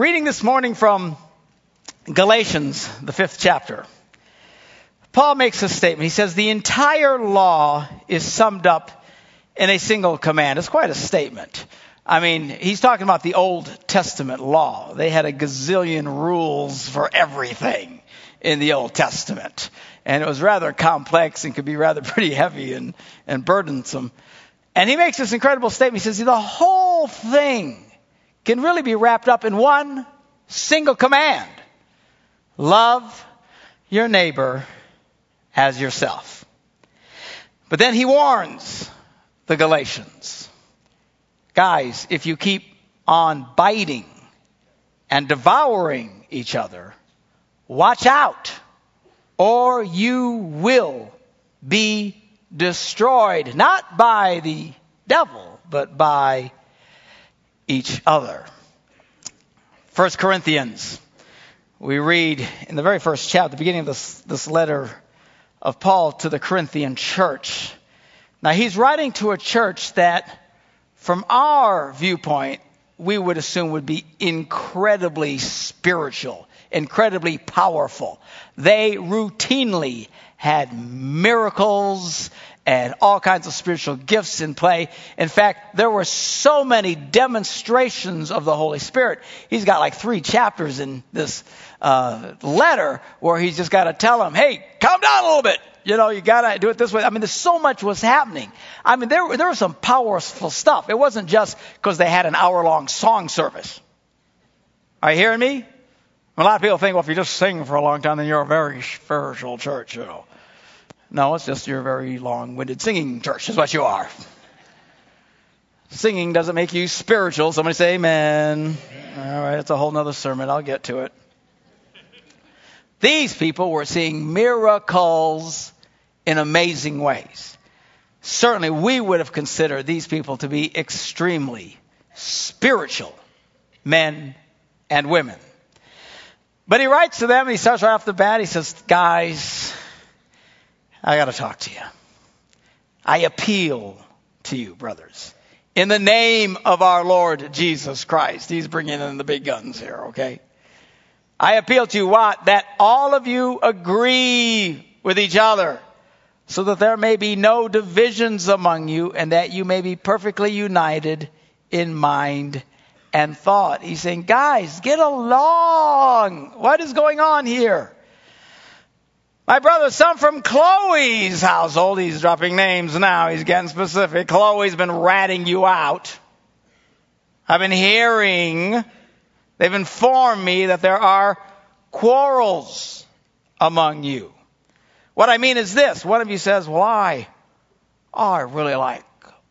reading this morning from Galatians, the fifth chapter. Paul makes a statement. He says, The entire law is summed up in a single command. It's quite a statement. I mean, he's talking about the Old Testament law. They had a gazillion rules for everything in the Old Testament. And it was rather complex and could be rather pretty heavy and, and burdensome. And he makes this incredible statement. He says, the whole thing can really be wrapped up in one single command. Love your neighbor as yourself. But then he warns the Galatians, guys, if you keep on biting and devouring each other, watch out or you will be destroyed, not by the devil, but by each other. First Corinthians, we read in the very first chapter, the beginning of this, this letter of Paul to the Corinthian church. Now he's writing to a church that, from our viewpoint, we would assume would be incredibly spiritual, incredibly powerful. They routinely had miracles and all kinds of spiritual gifts in play. In fact, there were so many demonstrations of the Holy Spirit. He's got like three chapters in this uh, letter where he's just got to tell them, hey, calm down a little bit. You know, you got to do it this way. I mean, there's so much was happening. I mean, there, there was some powerful stuff. It wasn't just because they had an hour long song service. Are you hearing me? A lot of people think, well, if you just sing for a long time, then you're a very spiritual church, you know. No, it's just your very long winded singing church, is what you are. Singing doesn't make you spiritual. Somebody say amen. All right, it's a whole other sermon. I'll get to it. These people were seeing miracles in amazing ways. Certainly, we would have considered these people to be extremely spiritual men and women. But he writes to them, and he starts right off the bat. He says, Guys, I got to talk to you. I appeal to you, brothers. In the name of our Lord Jesus Christ. He's bringing in the big guns here, okay? I appeal to you what? That all of you agree with each other so that there may be no divisions among you and that you may be perfectly united in mind and thought. He's saying, guys, get along. What is going on here? My brother, some from Chloe's household, he's dropping names now, he's getting specific. Chloe's been ratting you out. I've been hearing, they've informed me that there are quarrels among you. What I mean is this. One of you says, well, I, oh, I really like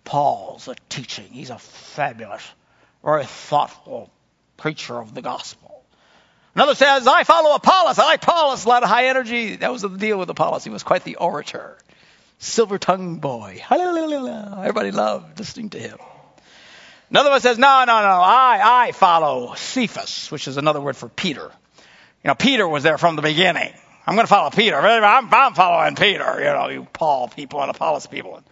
Paul's teaching. He's a fabulous, very thoughtful preacher of the gospel. Another says, I follow Apollos. I like Apollos, a lot of high energy. That was the deal with Apollos. He was quite the orator. Silver tongued boy. Everybody loved listening to him. Another one says, no, no, no, I, I follow Cephas, which is another word for Peter. You know, Peter was there from the beginning. I'm going to follow Peter. I'm, I'm following Peter, you know, you Paul people and Apollos people.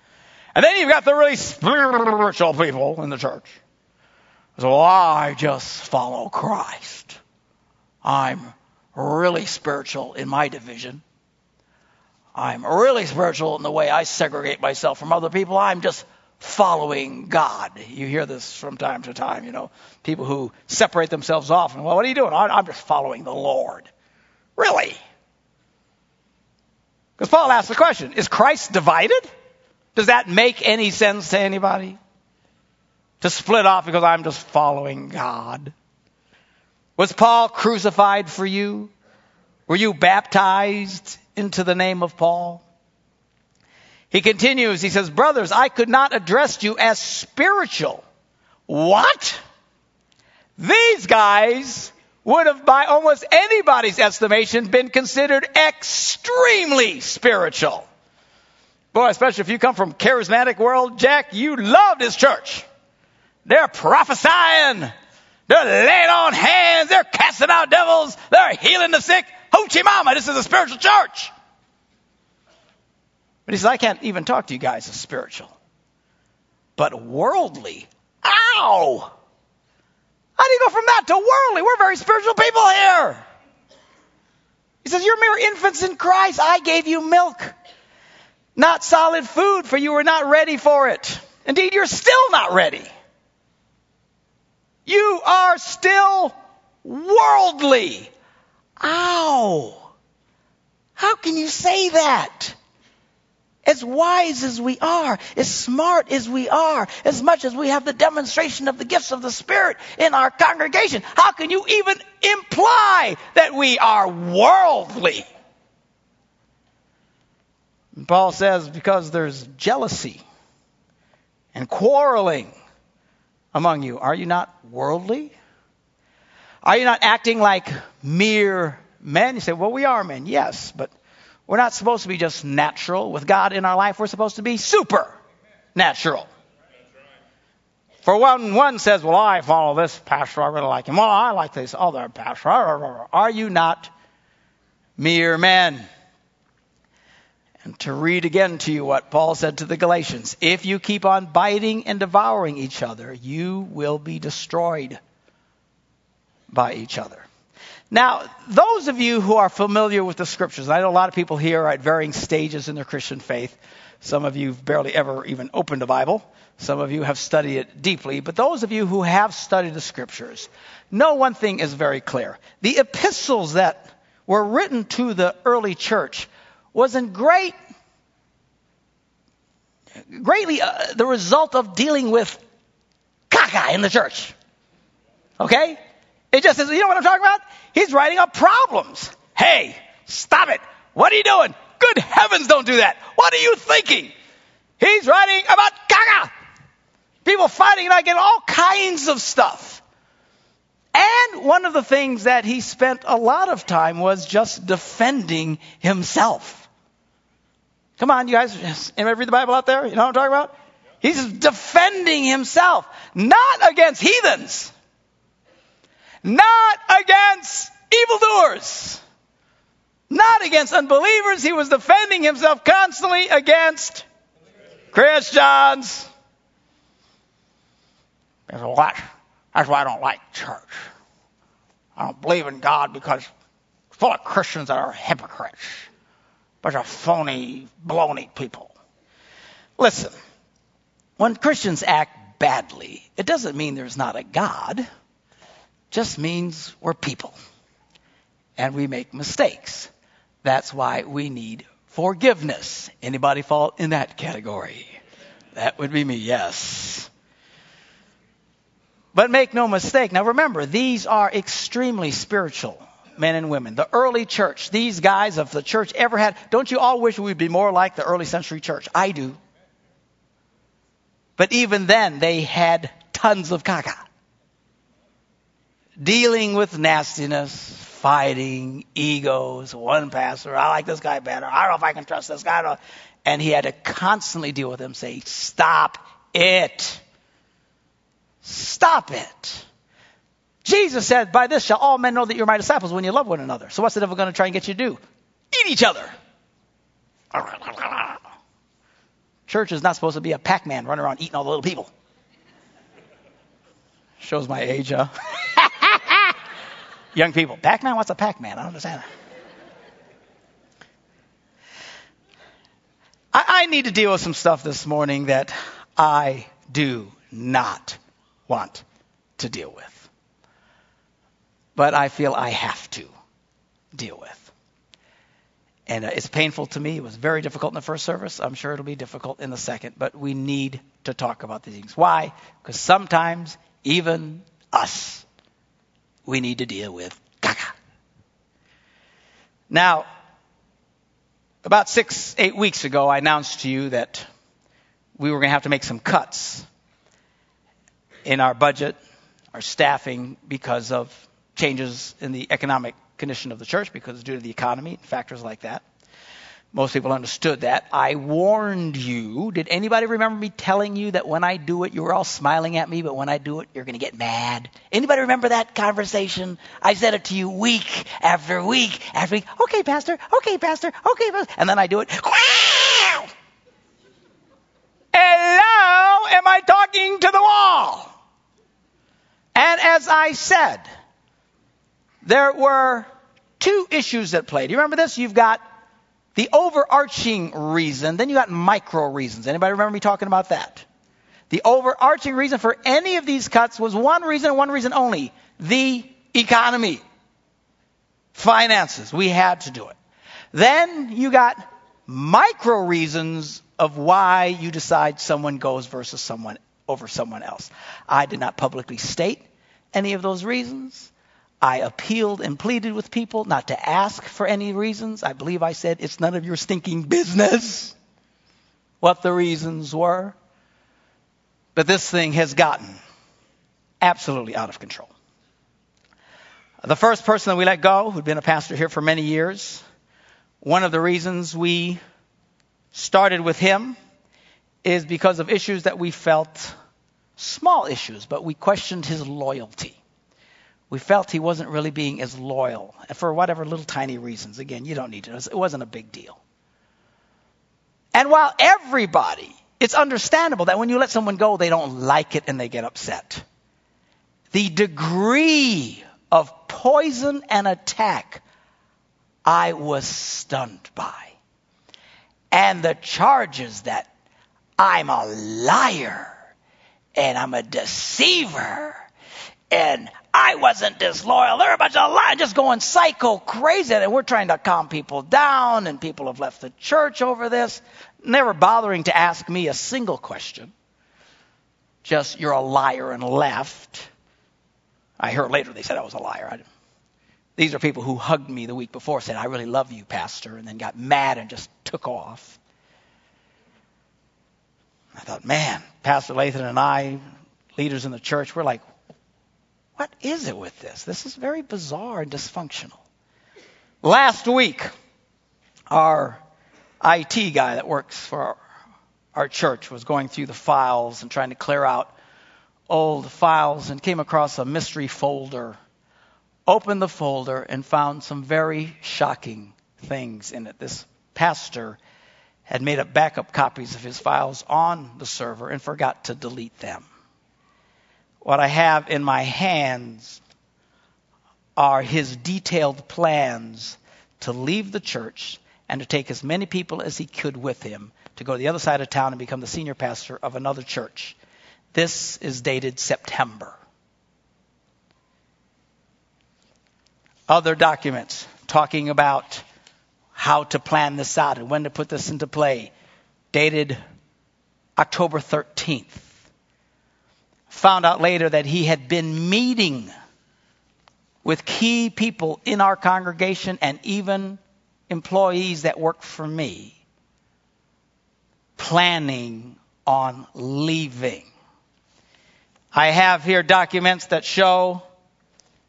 And then you've got the really spiritual people in the church. So I just follow Christ. I'm really spiritual in my division. I'm really spiritual in the way I segregate myself from other people. I'm just following God. You hear this from time to time, you know, people who separate themselves off and, well, what are you doing? I'm just following the Lord. Really? Because Paul asked the question, is Christ divided? Does that make any sense to anybody? To split off because I'm just following God? Was Paul crucified for you? Were you baptized into the name of Paul? He continues, he says, Brothers, I could not address you as spiritual. What? These guys would have, by almost anybody's estimation, been considered extremely spiritual. Boy, especially if you come from charismatic world, Jack, you love this church. They're prophesying. They're laying on hands. They're casting out devils. They're healing the sick. Hoochie mama, this is a spiritual church. But he says, I can't even talk to you guys as spiritual. But worldly, ow! How do you go from that to worldly? We're very spiritual people here. He says, You're mere infants in Christ. I gave you milk, not solid food, for you were not ready for it. Indeed, you're still not ready. Are still worldly. Ow. How can you say that? As wise as we are, as smart as we are, as much as we have the demonstration of the gifts of the Spirit in our congregation, how can you even imply that we are worldly? And Paul says because there's jealousy and quarreling among you. Are you not worldly? Are you not acting like mere men? You say, well, we are men, yes, but we're not supposed to be just natural. With God in our life, we're supposed to be super natural. For one, one says, well, I follow this pastor, I really like him. Well, I like this other pastor. Are you not mere men? And to read again to you what Paul said to the Galatians if you keep on biting and devouring each other, you will be destroyed by each other. Now, those of you who are familiar with the scriptures, I know a lot of people here are at varying stages in their Christian faith. Some of you have barely ever even opened a Bible. Some of you have studied it deeply. But those of you who have studied the scriptures know one thing is very clear. The epistles that were written to the early church was in great, greatly uh, the result of dealing with caca in the church. Okay? It just says, you know what I'm talking about? He's writing up problems. Hey, stop it. What are you doing? Good heavens, don't do that. What are you thinking? He's writing about caca. People fighting and I get all kinds of stuff. And one of the things that he spent a lot of time was just defending himself. Come on, you guys. Anybody read the Bible out there? You know what I'm talking about? He's defending himself, not against heathens, not against evildoers, not against unbelievers. He was defending himself constantly against Christians. That's why, that's why I don't like church. I don't believe in God because it's full of Christians that are hypocrites bunch of phony, baloney people. Listen, when Christians act badly, it doesn't mean there's not a God. It just means we're people. And we make mistakes. That's why we need forgiveness. Anybody fall in that category? That would be me, yes. But make no mistake. Now remember, these are extremely spiritual men and women. The early church, these guys of the church ever had, don't you all wish we'd be more like the early century church? I do. But even then, they had tons of caca. Dealing with nastiness, fighting, egos, one pastor, I like this guy better. I don't know if I can trust this guy. And he had to constantly deal with them, say, stop it. Stop it. Jesus said, By this shall all men know that you're my disciples when you love one another. So what's the devil going to try and get you to do? Eat each other. Church is not supposed to be a Pac Man running around eating all the little people. Shows my age, huh? Young people. Pac Man? What's a Pac Man? I don't understand that. I, I need to deal with some stuff this morning that I do not want to deal with but I feel I have to deal with. And uh, it's painful to me. It was very difficult in the first service. I'm sure it'll be difficult in the second, but we need to talk about these things. Why? Because sometimes, even us, we need to deal with caca. Now, about six, eight weeks ago, I announced to you that we were going to have to make some cuts in our budget, our staffing, because of changes in the economic condition of the church because due to the economy, factors like that. Most people understood that. I warned you. Did anybody remember me telling you that when I do it, you were all smiling at me, but when I do it, you're going to get mad? Anybody remember that conversation? I said it to you week after week after week. Okay, Pastor. Okay, Pastor. Okay, Pastor. And then I do it. Hello? Am I talking to the wall? And as I said, there were two issues at play. Do you remember this? You've got the overarching reason, then you got micro reasons. Anybody remember me talking about that? The overarching reason for any of these cuts was one reason and one reason only. The economy. Finances. We had to do it. Then you got micro reasons of why you decide someone goes versus someone over someone else. I did not publicly state any of those reasons. I appealed and pleaded with people not to ask for any reasons. I believe I said, it's none of your stinking business what the reasons were. But this thing has gotten absolutely out of control. The first person that we let go, who'd been a pastor here for many years, one of the reasons we started with him is because of issues that we felt small issues, but we questioned his loyalty. We felt he wasn't really being as loyal, for whatever little tiny reasons. Again, you don't need to know. It wasn't a big deal. And while everybody, it's understandable that when you let someone go, they don't like it and they get upset. The degree of poison and attack I was stunned by. And the charges that I'm a liar and I'm a deceiver and I wasn't disloyal. They're a bunch of lies, just going psycho crazy. And we're trying to calm people down, and people have left the church over this, never bothering to ask me a single question. Just, you're a liar and left. I heard later they said I was a liar. I these are people who hugged me the week before, said, I really love you, Pastor, and then got mad and just took off. I thought, man, Pastor Lathan and I, leaders in the church, we're like, what is it with this? This is very bizarre and dysfunctional. Last week, our IT guy that works for our, our church was going through the files and trying to clear out old files and came across a mystery folder. Opened the folder and found some very shocking things in it. This pastor had made up backup copies of his files on the server and forgot to delete them. What I have in my hands are his detailed plans to leave the church and to take as many people as he could with him to go to the other side of town and become the senior pastor of another church. This is dated September. Other documents talking about how to plan this out and when to put this into play, dated October 13th. Found out later that he had been meeting with key people in our congregation and even employees that work for me, planning on leaving. I have here documents that show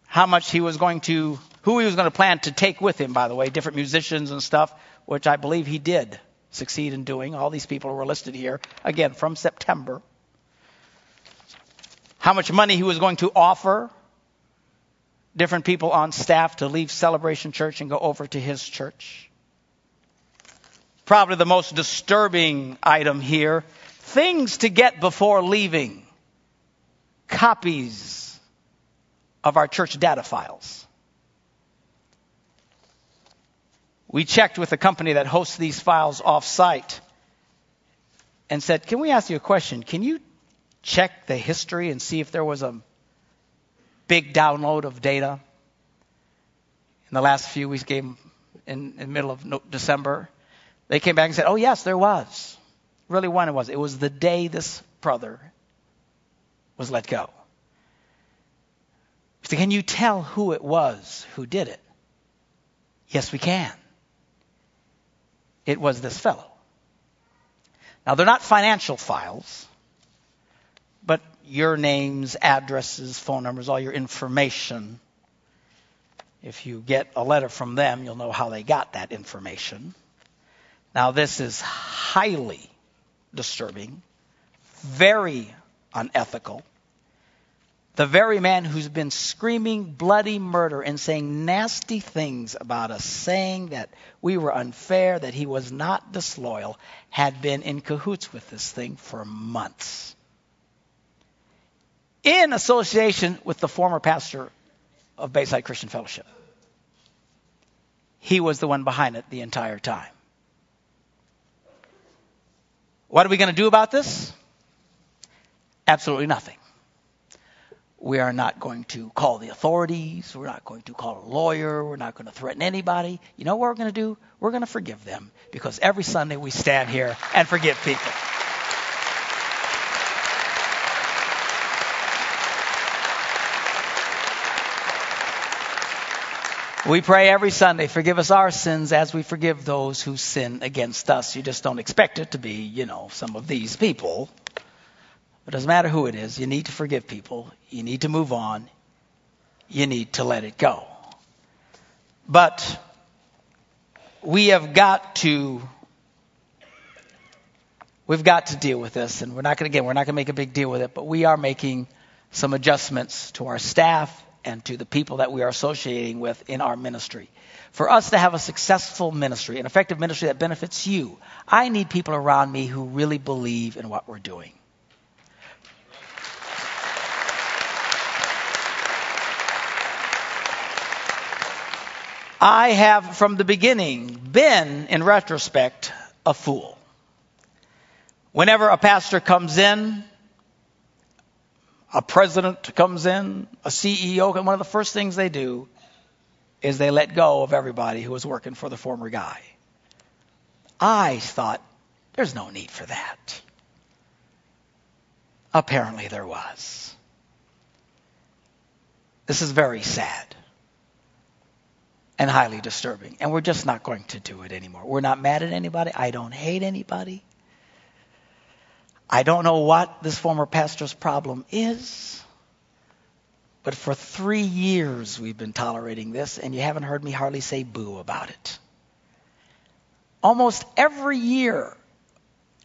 how much he was going to who he was going to plan to take with him, by the way, different musicians and stuff, which I believe he did succeed in doing. All these people were listed here, again, from September. How much money he was going to offer different people on staff to leave Celebration Church and go over to his church. Probably the most disturbing item here things to get before leaving copies of our church data files. We checked with the company that hosts these files off site and said, Can we ask you a question? Can you check the history and see if there was a big download of data in the last few weeks, in, in the middle of December? They came back and said, Oh, yes, there was. Really, when it was. It was the day this brother was let go. So can you tell who it was who did it? Yes, we can it was this fellow. Now, they're not financial files, but your names, addresses, phone numbers, all your information. If you get a letter from them, you'll know how they got that information. Now, this is highly disturbing, very unethical, the very man who's been screaming bloody murder and saying nasty things about us, saying that we were unfair, that he was not disloyal, had been in cahoots with this thing for months. in association with the former pastor of Bayside Christian Fellowship. He was the one behind it the entire time. What are we going to do about this? Absolutely nothing. We are not going to call the authorities. We're not going to call a lawyer. We're not going to threaten anybody. You know what we're going to do? We're going to forgive them because every Sunday we stand here and forgive people. We pray every Sunday, forgive us our sins as we forgive those who sin against us. You just don't expect it to be, you know, some of these people. It doesn't matter who it is. You need to forgive people. You need to move on. You need to let it go. But we have got to we've got to deal with this and we're not going to again we're not going to make a big deal with it but we are making some adjustments to our staff and to the people that we are associating with in our ministry. For us to have a successful ministry, an effective ministry that benefits you, I need people around me who really believe in what we're doing. I have from the beginning been, in retrospect, a fool. Whenever a pastor comes in a president comes in, a CEO, one of the first things they do is they let go of everybody who was working for the former guy. I thought, there's no need for that. Apparently there was. This is very sad and highly disturbing. And we're just not going to do it anymore. We're not mad at anybody. I don't hate anybody. I don't know what this former pastor's problem is, but for three years we've been tolerating this, and you haven't heard me hardly say boo about it. Almost every year,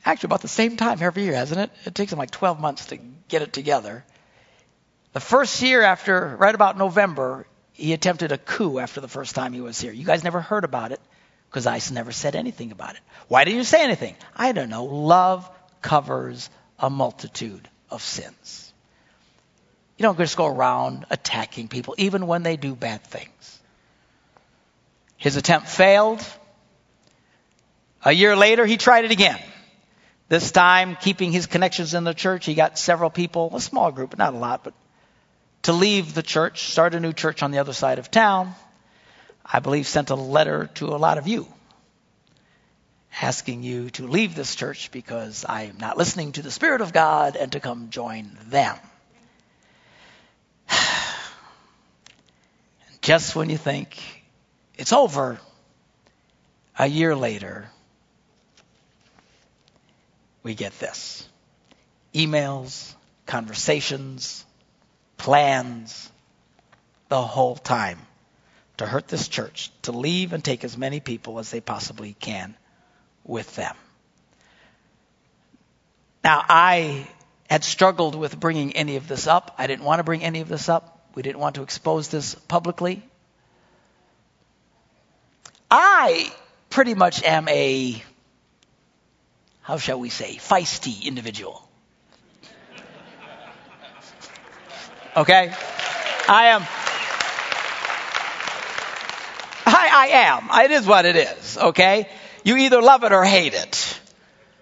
actually about the same time every year, hasn't it? It takes him like 12 months to get it together. The first year after, right about November, he attempted a coup after the first time he was here. You guys never heard about it because I never said anything about it. Why didn't you say anything? I don't know. Love covers a multitude of sins. You don't just go around attacking people, even when they do bad things. His attempt failed. A year later, he tried it again. This time, keeping his connections in the church, he got several people, a small group, not a lot, but to leave the church, start a new church on the other side of town. I believe sent a letter to a lot of you asking you to leave this church because I am not listening to the Spirit of God and to come join them. Just when you think it's over, a year later, we get this emails, conversations, plans, the whole time to hurt this church, to leave and take as many people as they possibly can with them. Now, I had struggled with bringing any of this up. I didn't want to bring any of this up. We didn't want to expose this publicly. I pretty much am a, how shall we say, feisty individual. Okay? I am. I, I am. It is what it is. Okay? You either love it or hate it.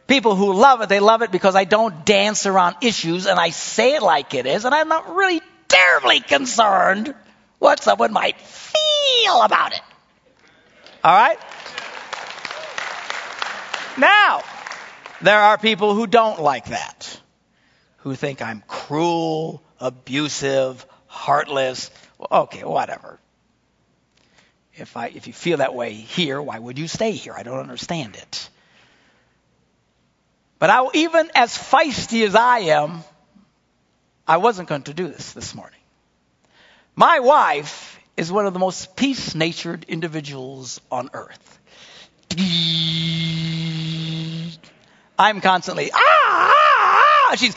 People who love it, they love it because I don't dance around issues and I say it like it is, and I'm not really terribly concerned what someone might feel about it. All right? Now, there are people who don't like that, who think I'm cruel, abusive, heartless. Okay, whatever. If I if you feel that way here, why would you stay here? I don't understand it. But I, even as feisty as I am, I wasn't going to do this this morning. My wife is one of the most peace-natured individuals on earth. I'm constantly ah, ah, ah. she's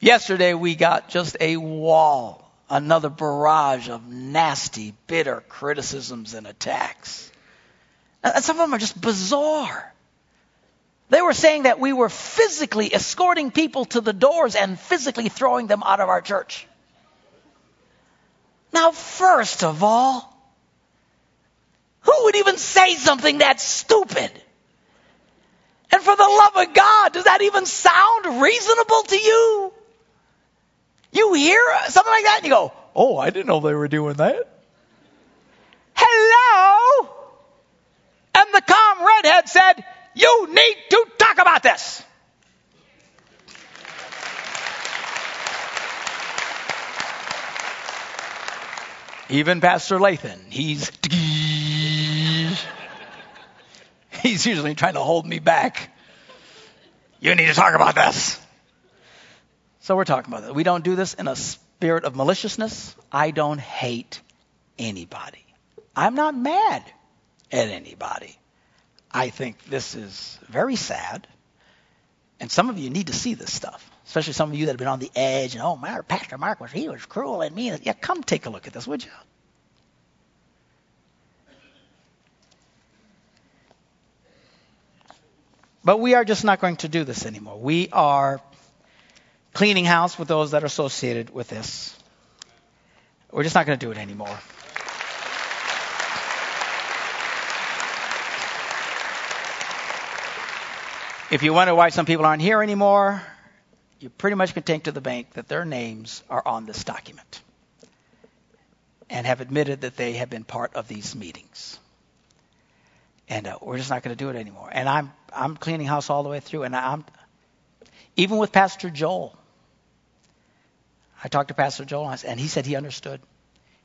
Yesterday we got just a wall, another barrage of nasty, bitter criticisms and attacks. And some of them are just bizarre. They were saying that we were physically escorting people to the doors and physically throwing them out of our church. Now, first of all, who would even say something that stupid? And for the love of God, does that even sound reasonable to you? You hear something like that and you go, oh, I didn't know they were doing that. Hello? And the calm redhead said, you need to talk about this. Even Pastor Lathan, he's he's usually trying to hold me back. You need to talk about this. So we're talking about that. We don't do this in a spirit of maliciousness. I don't hate anybody. I'm not mad at anybody. I think this is very sad. And some of you need to see this stuff, especially some of you that have been on the edge and, oh, my Pastor Mark was, he was cruel and mean. Yeah, come take a look at this, would you? But we are just not going to do this anymore. We are cleaning house with those that are associated with this. We're just not going to do it anymore. If you wonder why some people aren't here anymore, you pretty much can take to the bank that their names are on this document and have admitted that they have been part of these meetings. And uh, we're just not going to do it anymore. And I'm I'm cleaning house all the way through, and I'm even with Pastor Joel. I talked to Pastor Joel, and he said he understood.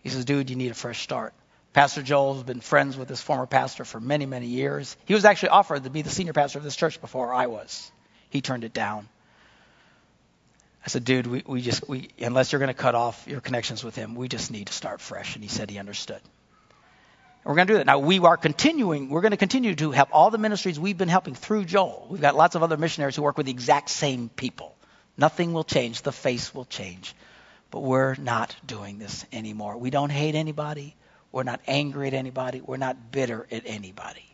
He says, "Dude, you need a fresh start." Pastor Joel's been friends with this former pastor for many, many years. He was actually offered to be the senior pastor of this church before I was. He turned it down. I said, dude, we, we just, we, unless you're going to cut off your connections with him, we just need to start fresh. And he said he understood. And we're going to do that. Now, we are continuing, we're going to continue to help all the ministries we've been helping through Joel. We've got lots of other missionaries who work with the exact same people. Nothing will change. The face will change. But we're not doing this anymore. We don't hate anybody. We're not angry at anybody. We're not bitter at anybody.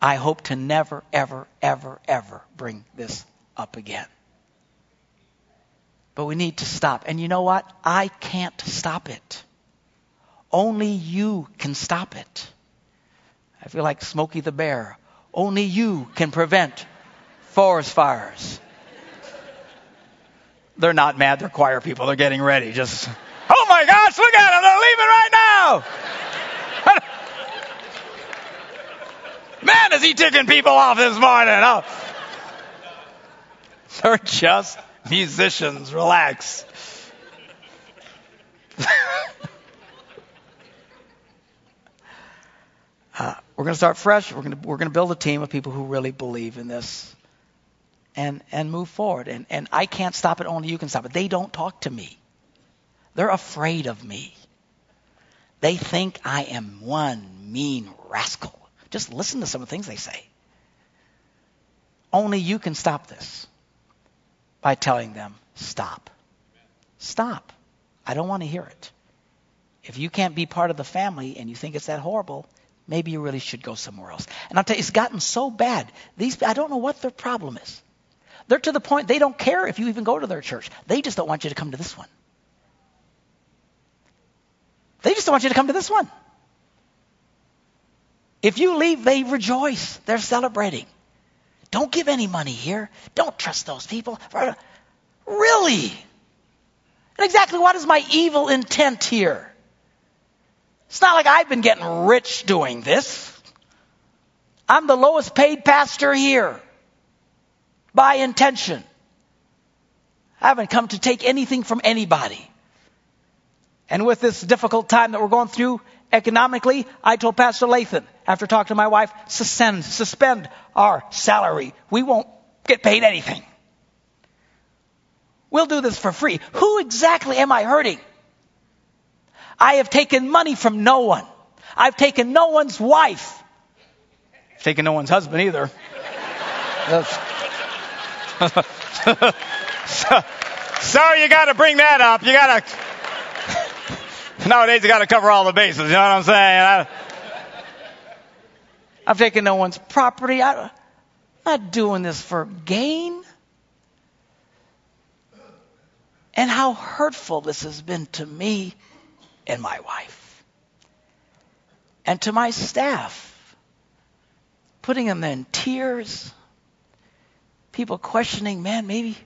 I hope to never, ever, ever, ever bring this up again. But we need to stop. And you know what? I can't stop it. Only you can stop it. I feel like Smokey the Bear. Only you can prevent forest fires. They're not mad, they're choir people. They're getting ready. Just Oh my gosh, look at them. They're leaving right now. Man, is he ticking people off this morning? Oh. They're just musicians. Relax. uh, we're going to start fresh. We're going to, build a team of people who really believe in this and, and move forward. And, and I can't stop it. Only you can stop it. They don't talk to me. They're afraid of me. They think I am one mean rascal. Just listen to some of the things they say. Only you can stop this by telling them, stop. Stop. I don't want to hear it. If you can't be part of the family and you think it's that horrible, maybe you really should go somewhere else. And I'll tell you, it's gotten so bad. These, I don't know what their problem is. They're to the point they don't care if you even go to their church. They just don't want you to come to this one. They just don't want you to come to this one. If you leave, they rejoice. They're celebrating. Don't give any money here. Don't trust those people. Really? And exactly what is my evil intent here? It's not like I've been getting rich doing this. I'm the lowest paid pastor here by intention. I haven't come to take anything from anybody. And with this difficult time that we're going through economically, I told Pastor Lathan, after talking to my wife, suspend, suspend our salary. We won't get paid anything. We'll do this for free. Who exactly am I hurting? I have taken money from no one. I've taken no one's wife. I've taken no one's husband either. so, so you got to bring that up. You got to Nowadays, you got to cover all the bases. You know what I'm saying? I, have taken no one's property. I, am not doing this for gain. And how hurtful this has been to me and my wife. And to my staff. Putting them in tears. People questioning, man, maybe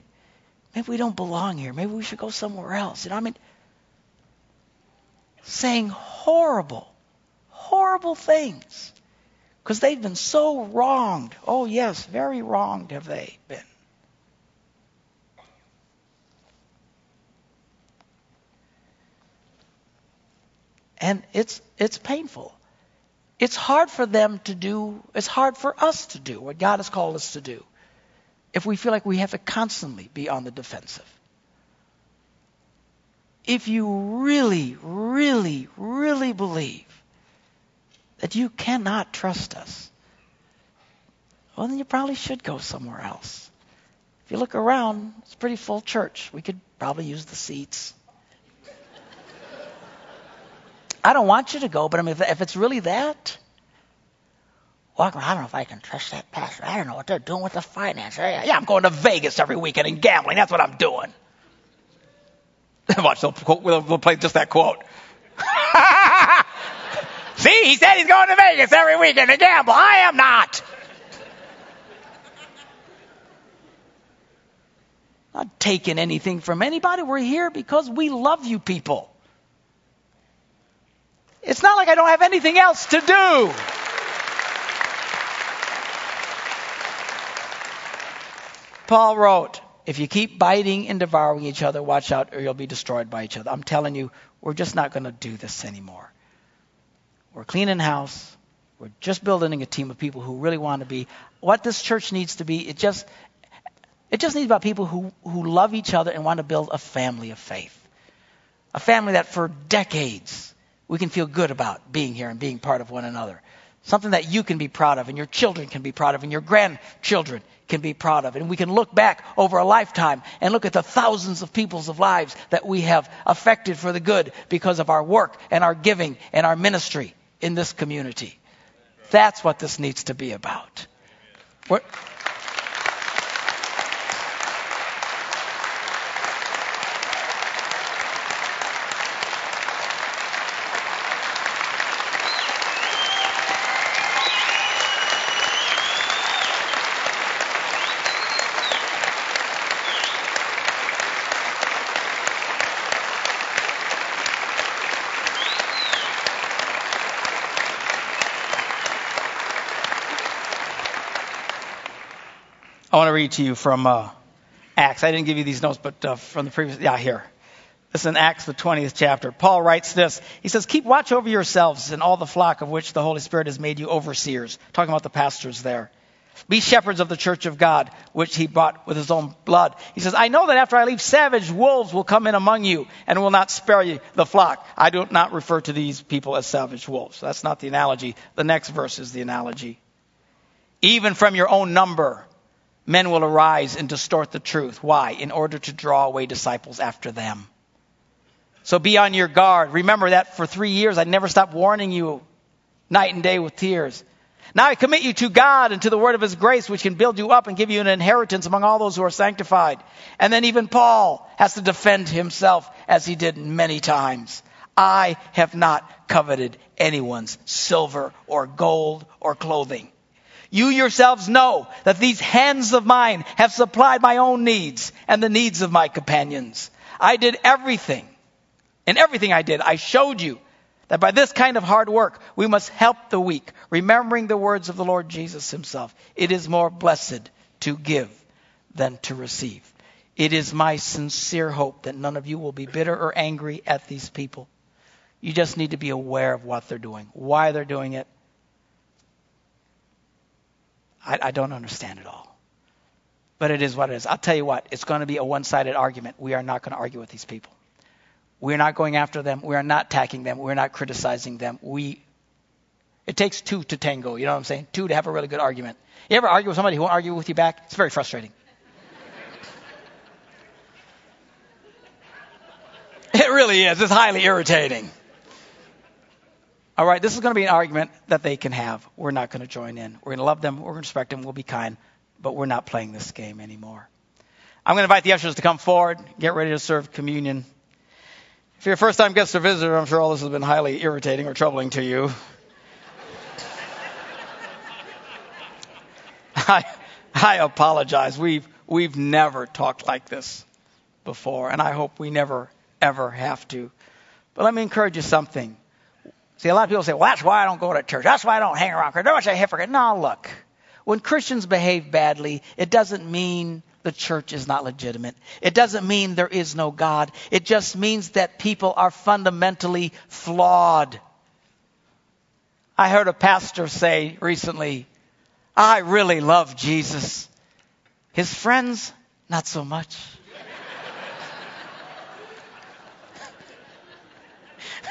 maybe we don't belong here. Maybe we should go somewhere else. You know, I mean saying horrible, horrible things because they've been so wronged. Oh, yes, very wronged have they been. And it's, it's painful. It's hard for them to do, it's hard for us to do what God has called us to do if we feel like we have to constantly be on the defensive. If you really, really, really believe that you cannot trust us, well, then you probably should go somewhere else. If you look around, it's a pretty full church. We could probably use the seats. I don't want you to go, but I mean, if, if it's really that, walk around. I don't know if I can trust that pastor. I don't know what they're doing with the finance. Yeah, I'm going to Vegas every weekend and gambling. That's what I'm doing. Watch, they'll, they'll play just that quote. See, he said he's going to Vegas every weekend to gamble. I am not. Not taking anything from anybody. We're here because we love you people. It's not like I don't have anything else to do. Paul wrote, if you keep biting and devouring each other, watch out or you'll be destroyed by each other. I'm telling you, we're just not going to do this anymore. We're cleaning house. We're just building a team of people who really want to be what this church needs to be. It just it just needs about people who, who love each other and want to build a family of faith. A family that for decades we can feel good about being here and being part of one another. Something that you can be proud of and your children can be proud of and your grandchildren can be proud of. And we can look back over a lifetime and look at the thousands of people's of lives that we have affected for the good because of our work and our giving and our ministry in this community. That's what this needs to be about. We're, want to read to you from uh, Acts. I didn't give you these notes, but uh, from the previous, yeah, here. This is in Acts, the 20th chapter. Paul writes this. He says, Keep watch over yourselves and all the flock of which the Holy Spirit has made you overseers. Talking about the pastors there. Be shepherds of the church of God, which he bought with his own blood. He says, I know that after I leave, savage wolves will come in among you and will not spare you the flock. I do not refer to these people as savage wolves. That's not the analogy. The next verse is the analogy. Even from your own number, men will arise and distort the truth. Why? In order to draw away disciples after them. So be on your guard. Remember that for three years I never stopped warning you night and day with tears. Now I commit you to God and to the word of his grace, which can build you up and give you an inheritance among all those who are sanctified. And then even Paul has to defend himself as he did many times. I have not coveted anyone's silver or gold or clothing. You yourselves know that these hands of mine have supplied my own needs and the needs of my companions. I did everything. In everything I did, I showed you that by this kind of hard work, we must help the weak, remembering the words of the Lord Jesus himself. It is more blessed to give than to receive. It is my sincere hope that none of you will be bitter or angry at these people. You just need to be aware of what they're doing, why they're doing it, I, I don't understand it all. But it is what it is. I'll tell you what, it's going to be a one sided argument. We are not going to argue with these people. We're not going after them. We are not attacking them. We're not criticizing them. We it takes two to tango, you know what I'm saying? Two to have a really good argument. You ever argue with somebody who won't argue with you back? It's very frustrating. it really is. It's highly irritating. All right, this is going to be an argument that they can have. We're not going to join in. We're going to love them. We're going to respect them. We'll be kind. but we're not playing this game anymore. I'm going to invite the ushers to come forward, get ready to serve communion. If you're a first time guest or visitor, I'm sure all this has been highly irritating or troubling to you. I, I apologize. We've, we've never talked like this before, and I hope we never, ever have to. But let me encourage you something. See, a lot of people say, well, that's why I don't go to church. That's why I don't hang around. They're a hypocrite. No, look. When Christians behave badly, it doesn't mean the church is not legitimate. It doesn't mean there is no God. It just means that people are fundamentally flawed. I heard a pastor say recently, I really love Jesus. His friends, not so much.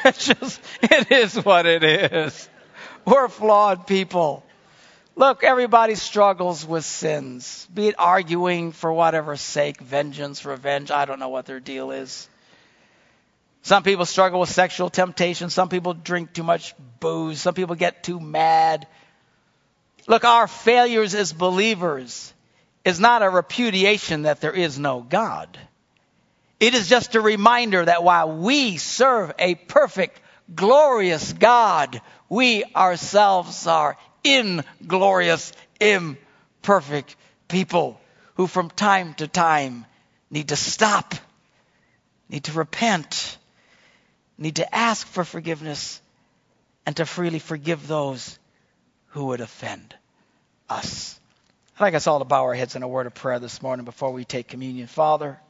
it's just, it is what it is. We're flawed people. Look, everybody struggles with sins, be it arguing for whatever sake, vengeance, revenge. I don't know what their deal is. Some people struggle with sexual temptation. Some people drink too much booze. Some people get too mad. Look, our failures as believers is not a repudiation that there is no God. It is just a reminder that while we serve a perfect, glorious God, we ourselves are inglorious, imperfect people who from time to time need to stop, need to repent, need to ask for forgiveness, and to freely forgive those who would offend us. I'd like us all to bow our heads in a word of prayer this morning before we take communion. Father,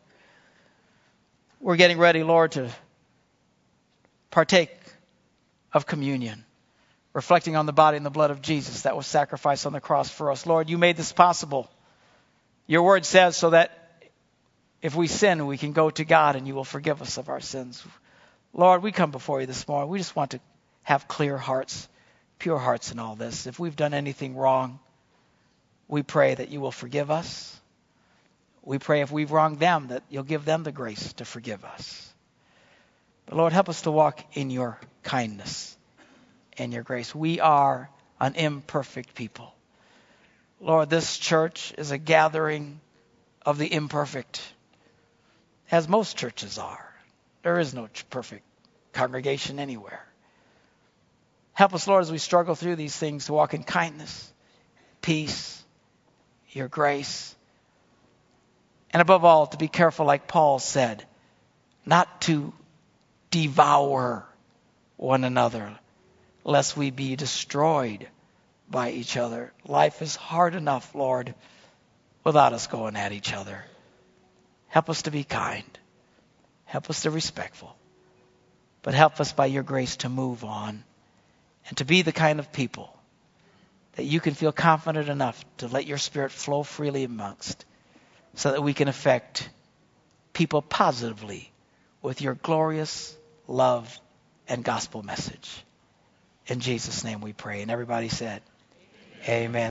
we're getting ready, Lord, to partake of communion reflecting on the body and the blood of Jesus that was sacrificed on the cross for us. Lord, you made this possible. Your word says so that if we sin, we can go to God and you will forgive us of our sins. Lord, we come before you this morning. We just want to have clear hearts, pure hearts in all this. If we've done anything wrong, we pray that you will forgive us. We pray if we've wronged them, that you'll give them the grace to forgive us. But Lord, help us to walk in your kindness and your grace. We are an imperfect people. Lord, this church is a gathering of the imperfect, as most churches are. There is no perfect congregation anywhere. Help us, Lord, as we struggle through these things to walk in kindness, peace, your grace, and above all, to be careful, like Paul said, not to devour one another lest we be destroyed by each other. Life is hard enough, Lord, without us going at each other. Help us to be kind. Help us to be respectful. But help us by your grace to move on and to be the kind of people that you can feel confident enough to let your spirit flow freely amongst so that we can affect people positively with your glorious love and gospel message. In Jesus' name we pray. And everybody said, Amen. Amen.